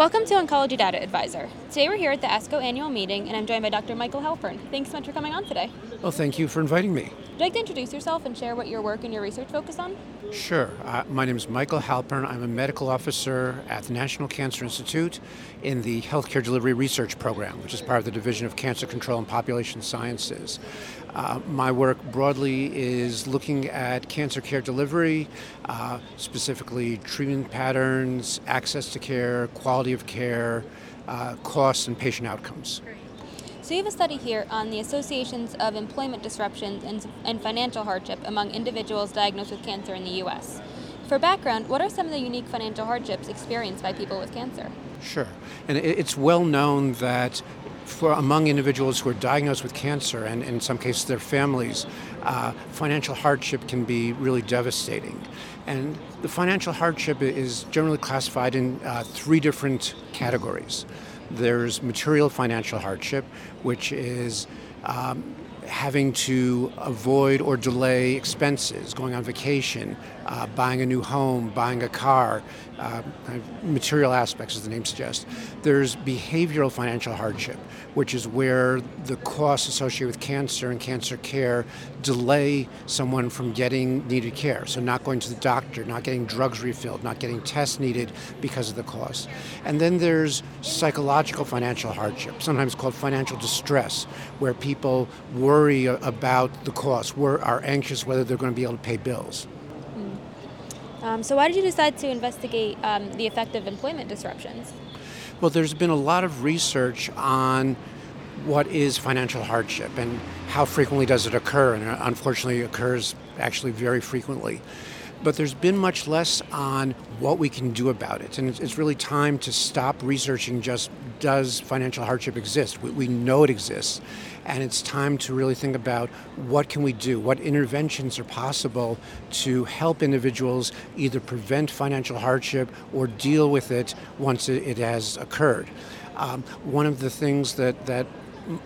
Welcome to Oncology Data Advisor. Today we're here at the ASCO annual meeting, and I'm joined by Dr. Michael Halpern. Thanks so much for coming on today. Well, thank you for inviting me. Would you like to introduce yourself and share what your work and your research focus on? Sure. Uh, my name is Michael Halpern. I'm a medical officer at the National Cancer Institute in the Healthcare Delivery Research Program, which is part of the Division of Cancer Control and Population Sciences. Uh, my work broadly is looking at cancer care delivery, uh, specifically treatment patterns, access to care, quality of care, uh, costs, and patient outcomes. So, you have a study here on the associations of employment disruptions and, and financial hardship among individuals diagnosed with cancer in the U.S. For background, what are some of the unique financial hardships experienced by people with cancer? Sure. And it's well known that for among individuals who are diagnosed with cancer and in some cases their families, uh, financial hardship can be really devastating. And the financial hardship is generally classified in uh, three different categories. There's material financial hardship, which is um, having to avoid or delay expenses, going on vacation, uh, buying a new home, buying a car, uh, material aspects, as the name suggests. There's behavioral financial hardship, which is where the costs associated with cancer and cancer care delay someone from getting needed care. So, not going to the doctor, not getting drugs refilled, not getting tests needed because of the cost. And then there's psychological financial hardship, sometimes called financial distress, where people worry about the cost, are anxious whether they're going to be able to pay bills. Um, so, why did you decide to investigate um, the effect of employment disruptions? Well, there's been a lot of research on what is financial hardship and how frequently does it occur, and unfortunately, it occurs actually very frequently. But there's been much less on what we can do about it. And it's really time to stop researching just does financial hardship exist? We, know it exists. And it's time to really think about what can we do? What interventions are possible to help individuals either prevent financial hardship or deal with it once it, it has occurred. Um, one of the things that, that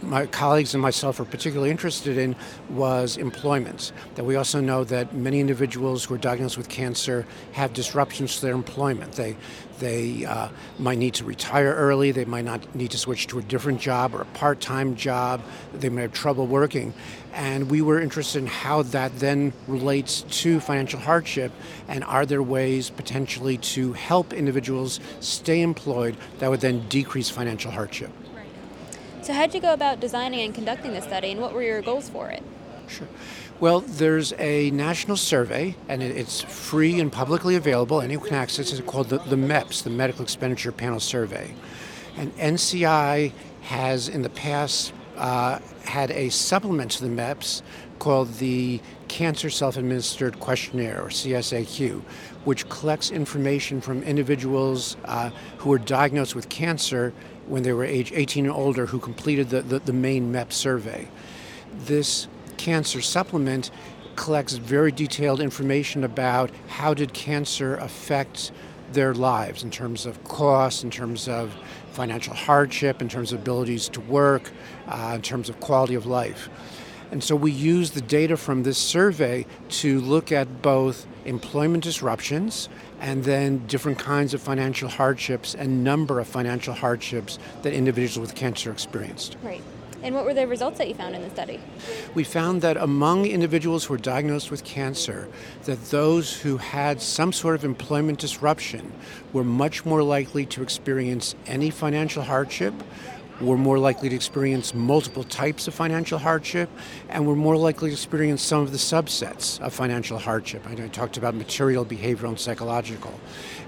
my colleagues and myself are particularly interested in was employment. That we also know that many individuals who are diagnosed with cancer have disruptions to their employment. They they uh, might need to retire early. They might not need to switch to a different job or a part-time job. They may have trouble working, and we were interested in how that then relates to financial hardship. And are there ways potentially to help individuals stay employed that would then decrease financial hardship? So, how did you go about designing and conducting the study, and what were your goals for it? Sure. Well, there's a national survey, and it's free and publicly available. Anyone can access it. It's called the, the MEPS, the Medical Expenditure Panel Survey. And NCI has, in the past, uh, had a supplement to the MEPS called the Cancer Self Administered Questionnaire, or CSAQ, which collects information from individuals uh, who were diagnosed with cancer when they were age 18 and older who completed the, the, the main MEP survey. This cancer supplement collects very detailed information about how did cancer affect their lives in terms of cost, in terms of financial hardship, in terms of abilities to work, uh, in terms of quality of life. And so we use the data from this survey to look at both employment disruptions and then different kinds of financial hardships and number of financial hardships that individuals with cancer experienced. Right. And what were the results that you found in the study? We found that among individuals who were diagnosed with cancer, that those who had some sort of employment disruption were much more likely to experience any financial hardship, we're more likely to experience multiple types of financial hardship, and we're more likely to experience some of the subsets of financial hardship. I talked about material, behavioral, and psychological.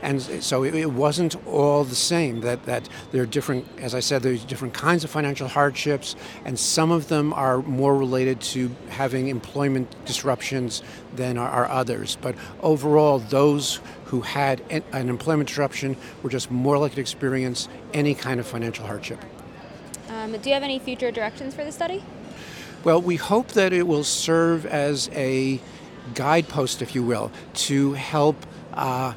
And so it wasn't all the same, that, that there are different, as I said, there's different kinds of financial hardships, and some of them are more related to having employment disruptions than are, are others. But overall, those who had an employment disruption were just more likely to experience any kind of financial hardship. Um, do you have any future directions for the study? Well, we hope that it will serve as a guidepost, if you will, to help uh,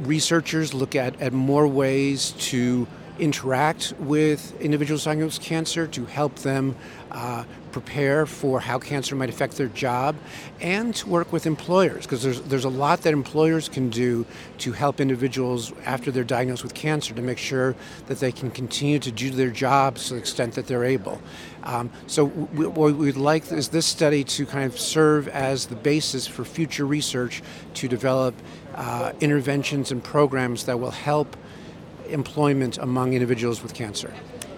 researchers look at, at more ways to interact with individuals diagnosed with cancer, to help them uh, prepare for how cancer might affect their job, and to work with employers because there's there's a lot that employers can do to help individuals after they're diagnosed with cancer to make sure that they can continue to do their jobs to the extent that they're able. Um, so we, what we'd like is this study to kind of serve as the basis for future research to develop uh, interventions and programs that will help employment among individuals with cancer.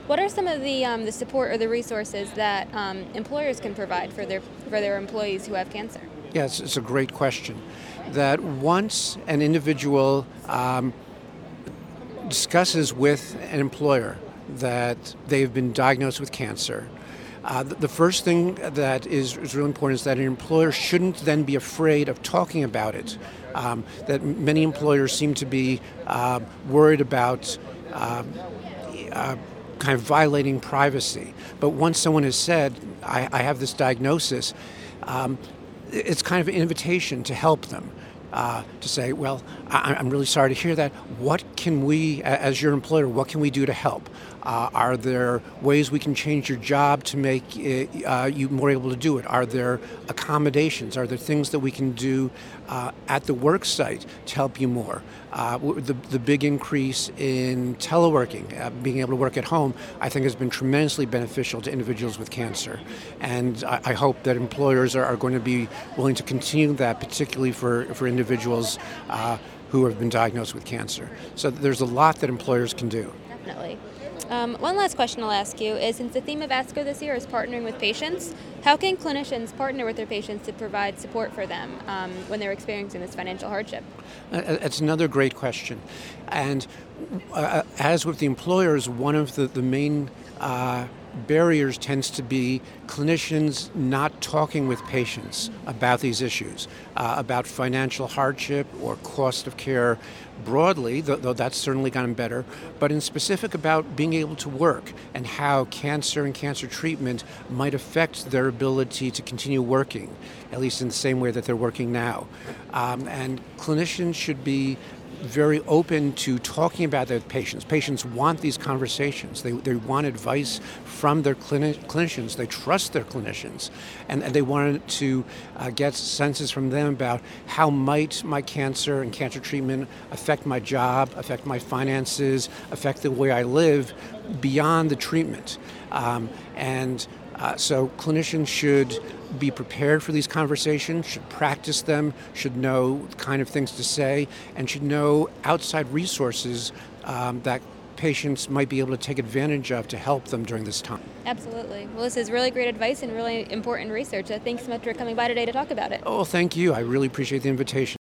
What are some of the, um, the support or the resources that um, employers can provide for their, for their employees who have cancer? Yes, it's a great question. That once an individual um, discusses with an employer that they've been diagnosed with cancer, uh, the first thing that is, is really important is that an employer shouldn't then be afraid of talking about it. Um, that many employers seem to be uh, worried about um, uh, kind of violating privacy. But once someone has said, I, I have this diagnosis, um, it's kind of an invitation to help them. Uh, to say, well, I, am really sorry to hear that. What can we, as your employer, what can we do to help? Uh, are there ways we can change your job to make it, uh, you more able to do it? Are there accommodations? Are there things that we can do uh, at the work site to help you more? Uh, the, the big increase in teleworking, uh, being able to work at home, I think has been tremendously beneficial to individuals with cancer. And I, I hope that employers are, are, going to be willing to continue that, particularly for, for individuals uh, who have been diagnosed with cancer. So there's a lot that employers can do. Definitely. Um, one last question I'll ask you is since the theme of ASCO this year is partnering with patients, how can clinicians partner with their patients to provide support for them um, when they're experiencing this financial hardship? That's another great question. And uh, as with the employers, one of the, the main uh, barriers tends to be clinicians not talking with patients about these issues, uh, about financial hardship or cost of care broadly, though, though, that's certainly gotten better, but in specific about being able to work and how cancer and cancer treatment might affect their ability to continue working, at least in the same way that they're working now. Um, and clinicians should be very open to talking about their patients. Patients want these conversations. They, they want advice from their clini- clinicians. They trust their clinicians. And, and they want to uh, get senses from them about how might my cancer and cancer treatment affect my job, affect my finances, affect the way I live beyond the treatment. Um, and uh, so clinicians should be prepared for these conversations, should practice them, should know the kind of things to say, and should know outside resources um, that patients might be able to take advantage of to help them during this time. Absolutely. Well, this is really great advice and really important research. Uh, thanks so much for coming by today to talk about it. Oh, thank you. I really appreciate the invitation.